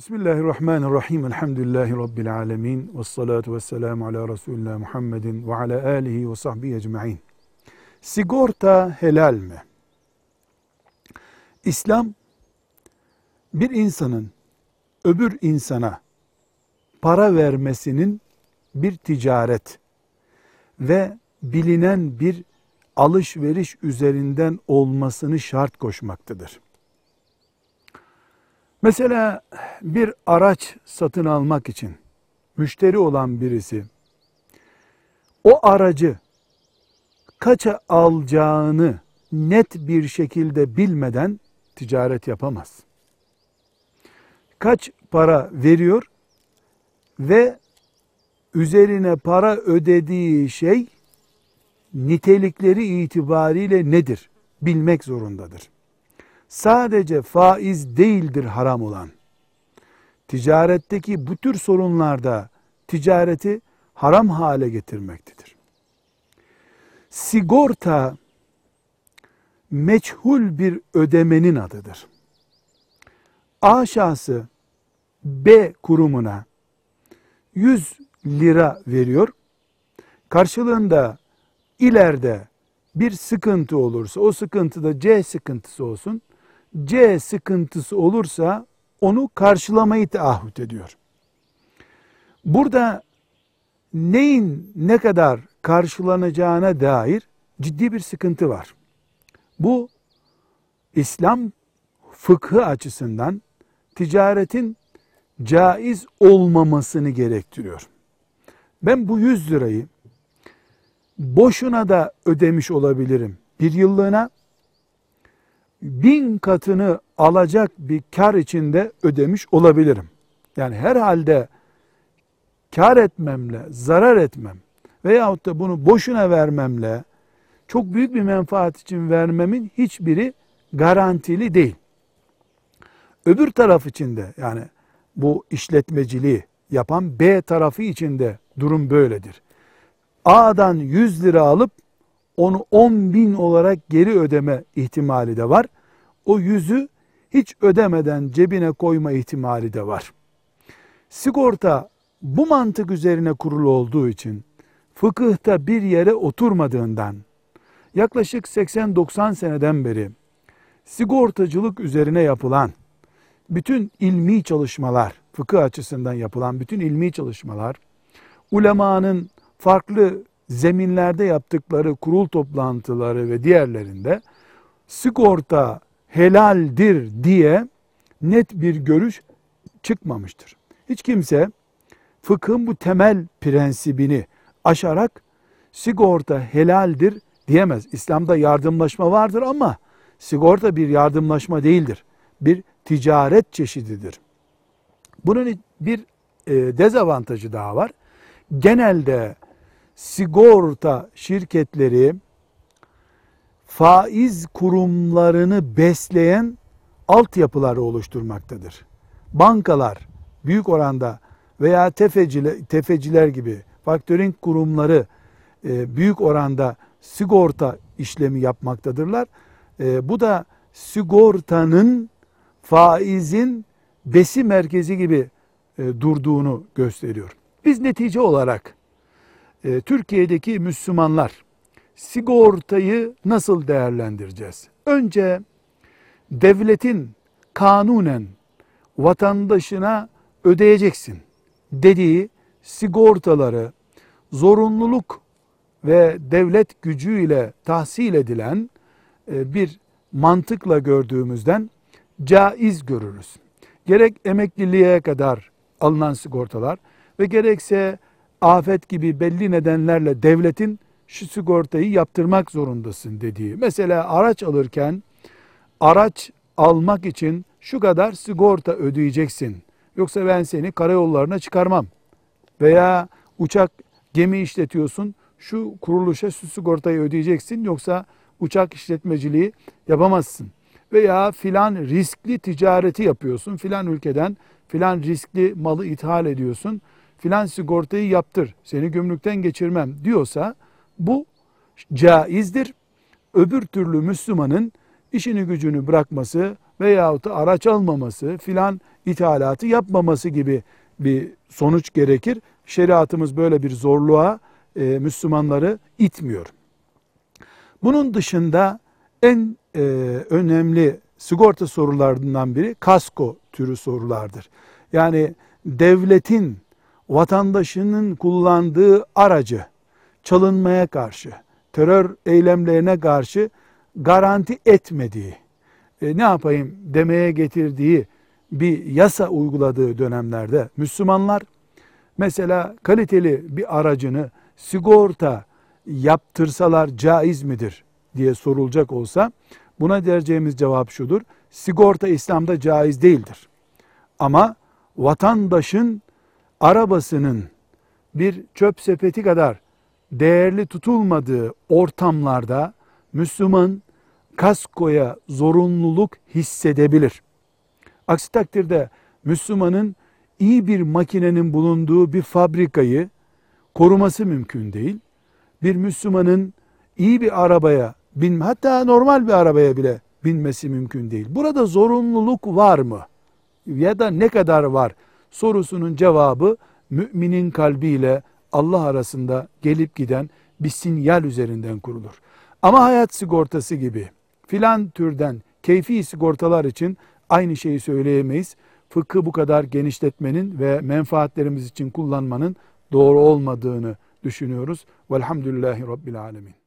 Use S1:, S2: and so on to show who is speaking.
S1: Bismillahirrahmanirrahim. Elhamdülillahi Rabbil alemin. Ve salatu ve selamu ala Resulullah Muhammedin ve ala alihi ve sahbihi ecma'in. Sigorta helal mi? İslam bir insanın öbür insana para vermesinin bir ticaret ve bilinen bir alışveriş üzerinden olmasını şart koşmaktadır. Mesela bir araç satın almak için müşteri olan birisi o aracı kaça alacağını net bir şekilde bilmeden ticaret yapamaz. Kaç para veriyor ve üzerine para ödediği şey nitelikleri itibariyle nedir bilmek zorundadır sadece faiz değildir haram olan. Ticaretteki bu tür sorunlarda ticareti haram hale getirmektedir. Sigorta meçhul bir ödemenin adıdır. A şahsı B kurumuna 100 lira veriyor. Karşılığında ileride bir sıkıntı olursa o sıkıntıda C sıkıntısı olsun. C sıkıntısı olursa onu karşılamayı taahhüt ediyor. Burada neyin ne kadar karşılanacağına dair ciddi bir sıkıntı var. Bu İslam fıkhı açısından ticaretin caiz olmamasını gerektiriyor. Ben bu 100 lirayı boşuna da ödemiş olabilirim. Bir yıllığına bin katını alacak bir kar içinde ödemiş olabilirim. Yani herhalde kar etmemle, zarar etmem veyahut da bunu boşuna vermemle çok büyük bir menfaat için vermemin hiçbiri garantili değil. Öbür taraf içinde yani bu işletmeciliği yapan B tarafı içinde durum böyledir. A'dan 100 lira alıp onu 10 bin olarak geri ödeme ihtimali de var. O yüzü hiç ödemeden cebine koyma ihtimali de var. Sigorta bu mantık üzerine kurulu olduğu için fıkıhta bir yere oturmadığından yaklaşık 80-90 seneden beri sigortacılık üzerine yapılan bütün ilmi çalışmalar, fıkıh açısından yapılan bütün ilmi çalışmalar, ulemanın farklı zeminlerde yaptıkları kurul toplantıları ve diğerlerinde sigorta helaldir diye net bir görüş çıkmamıştır. Hiç kimse fıkhın bu temel prensibini aşarak sigorta helaldir diyemez. İslam'da yardımlaşma vardır ama sigorta bir yardımlaşma değildir. Bir ticaret çeşididir. Bunun bir e, dezavantajı daha var. Genelde sigorta şirketleri faiz kurumlarını besleyen altyapıları oluşturmaktadır. Bankalar büyük oranda veya tefeciler, tefeciler gibi faktörink kurumları e, büyük oranda sigorta işlemi yapmaktadırlar. E, bu da sigortanın faizin besi merkezi gibi e, durduğunu gösteriyor. Biz netice olarak e, Türkiye'deki Müslümanlar sigortayı nasıl değerlendireceğiz? Önce devletin kanunen vatandaşına ödeyeceksin dediği sigortaları zorunluluk ve devlet gücüyle tahsil edilen e, bir mantıkla gördüğümüzden caiz görürüz. Gerek emekliliğe kadar alınan sigortalar ve gerekse afet gibi belli nedenlerle devletin şu sigortayı yaptırmak zorundasın dediği. Mesela araç alırken araç almak için şu kadar sigorta ödeyeceksin. Yoksa ben seni karayollarına çıkarmam. Veya uçak gemi işletiyorsun şu kuruluşa şu sigortayı ödeyeceksin yoksa uçak işletmeciliği yapamazsın. Veya filan riskli ticareti yapıyorsun filan ülkeden filan riskli malı ithal ediyorsun filan sigortayı yaptır seni gümrükten geçirmem diyorsa bu caizdir. Öbür türlü Müslümanın işini gücünü bırakması, veyahut da araç almaması filan ithalatı yapmaması gibi bir sonuç gerekir. Şeriatımız böyle bir zorluğa e, Müslümanları itmiyor. Bunun dışında en e, önemli sigorta sorularından biri kasko türü sorulardır. Yani devletin vatandaşının kullandığı aracı çalınmaya karşı, terör eylemlerine karşı garanti etmediği, e, ne yapayım demeye getirdiği bir yasa uyguladığı dönemlerde Müslümanlar mesela kaliteli bir aracını sigorta yaptırsalar caiz midir diye sorulacak olsa buna vereceğimiz cevap şudur. Sigorta İslam'da caiz değildir. Ama vatandaşın arabasının bir çöp sepeti kadar değerli tutulmadığı ortamlarda Müslüman kaskoya zorunluluk hissedebilir. Aksi takdirde Müslümanın iyi bir makinenin bulunduğu bir fabrikayı koruması mümkün değil. Bir Müslümanın iyi bir arabaya bin hatta normal bir arabaya bile binmesi mümkün değil. Burada zorunluluk var mı? Ya da ne kadar var? Sorusunun cevabı müminin kalbiyle Allah arasında gelip giden bir sinyal üzerinden kurulur. Ama hayat sigortası gibi filan türden keyfi sigortalar için aynı şeyi söyleyemeyiz. Fıkhı bu kadar genişletmenin ve menfaatlerimiz için kullanmanın doğru olmadığını düşünüyoruz. Velhamdülillahi Rabbil Alemin.